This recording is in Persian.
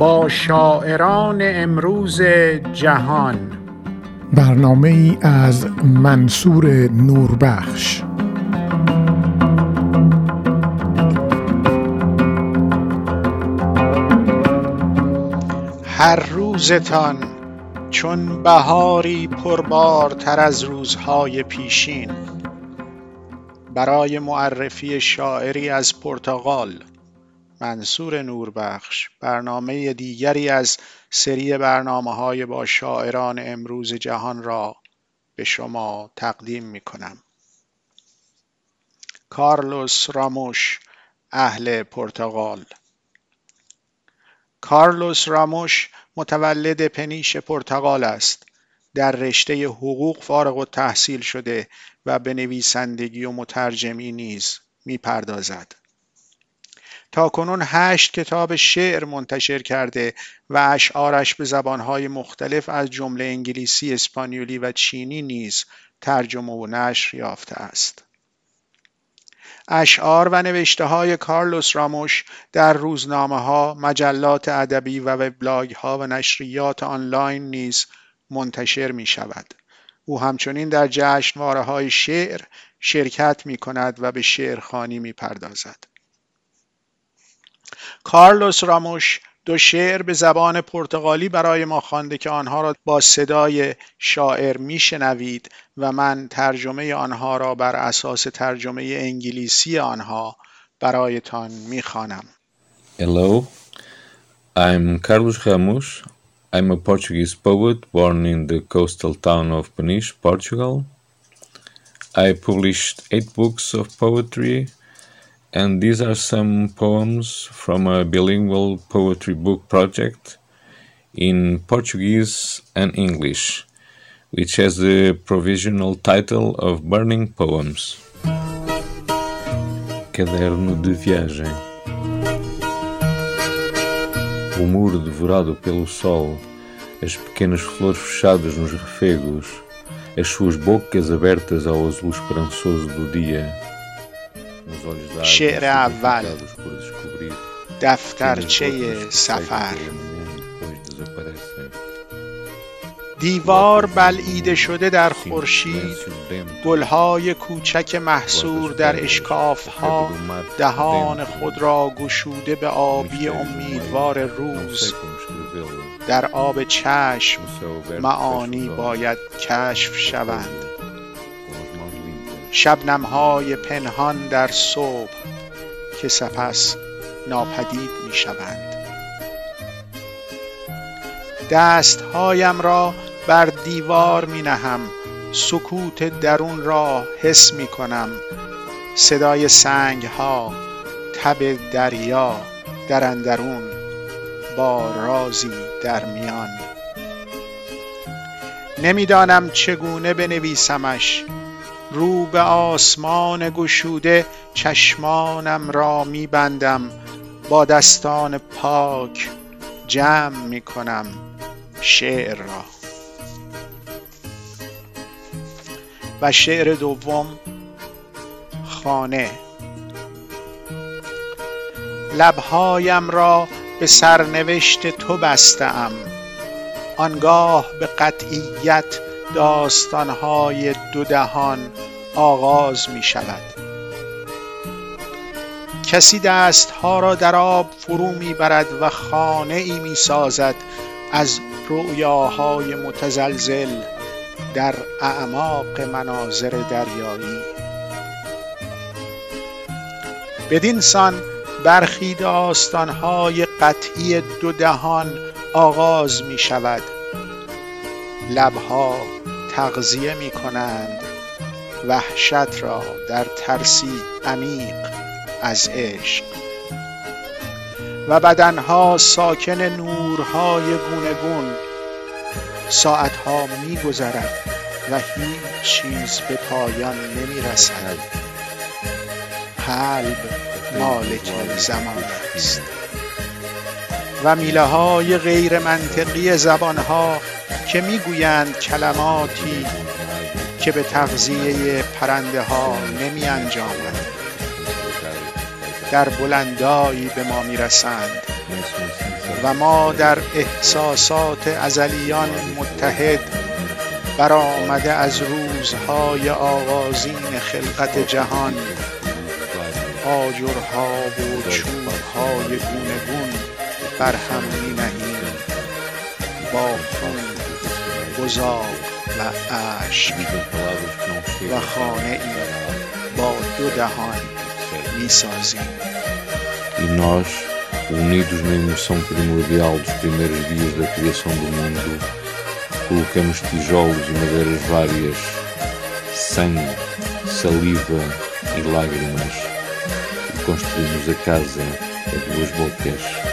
با شاعران امروز جهان. برنامه ای از منصور نوربخش. هر روزتان چون بهاری پربارتر از روزهای پیشین برای معرفی شاعری از پرتغال منصور نوربخش برنامه دیگری از سری برنامه های با شاعران امروز جهان را به شما تقدیم می کنم کارلوس راموش اهل پرتغال. کارلوس راموش متولد پنیش پرتغال است. در رشته حقوق فارغ و تحصیل شده و به نویسندگی و مترجمی نیز می‌پردازد. تا کنون هشت کتاب شعر منتشر کرده و اشعارش به زبانهای مختلف از جمله انگلیسی، اسپانیولی و چینی نیز ترجمه و نشر یافته است. اشعار و نوشته های کارلوس راموش در روزنامه ها، مجلات ادبی و وبلاگ ها و نشریات آنلاین نیز منتشر می شود. او همچنین در جشنواره های شعر شرکت می کند و به شعرخانی می پردازد. کارلوس راموش دو شعر به زبان پرتغالی برای ما خوانده که آنها را با صدای شاعر میشنوید و من ترجمه آنها را بر اساس ترجمه انگلیسی آنها برایتان می‌خوانم. Hello, I'm Carlos Ramos. I'm a Portuguese poet born in the coastal town of Peniche, Portugal. I published eight books of poetry and these are some poems from a bilingual poetry book project in Portuguese and English, which has the provisional title of Burning Poems. Caderno de viagem. O muro devorado pelo sol, as pequenas flores fechadas nos refegos, as suas bocas abertas ao azul esperançoso do dia شعر اول دفترچه سفر دیوار بلعیده شده در خورشید گلهای کوچک محصور در اشکافها دهان خود را گشوده به آبی امیدوار روز در آب چشم معانی باید کشف شوند های پنهان در صبح که سپس ناپدید می شوند دستهایم را بر دیوار می نهم سکوت درون را حس می کنم صدای سنگ ها تب دریا در اندرون با رازی در میان. نمی‌دانم چگونه بنویسمش. رو به آسمان گشوده چشمانم را میبندم. با دستان پاک جمع می‌کنم شعر را. و شعر دوم خانه. لبهایم را به سرنوشت تو بستم آنگاه به قطعیت داستانهای دو دهان آغاز می شود کسی دستها را در آب فرو می برد و خانه ای می سازد از رؤیاهای متزلزل در اعماق مناظر دریایی. بدین سان برخی داستانهای قطعی دو دهان آغاز می شود لبها تغذیه می کنند وحشت را در ترسی عمیق از عشق. و بدنها ساکن نورهای گونگون ساعتها می گذرد و هیچ چیز به پایان نمی رسد قلب مالک زمان است. و میله های غیر منطقی زبان ها که می‌گویند کلماتی که به تغذیه پرنده ها نمی در بلندایی به ما می‌رسند و ما در احساسات ازلیان متحد برآمده از روزهای آغازین خلقت جهان آجرها و چوبهای گونه گون بر هم می نهیم با خون Ozol, Laash, Lahone, Baltudarone, me sozinho. E nós, unidos na emoção primordial dos primeiros dias da criação do mundo, colocamos tijolos e madeiras várias, sangue, saliva e lágrimas e construímos a casa a duas bocas.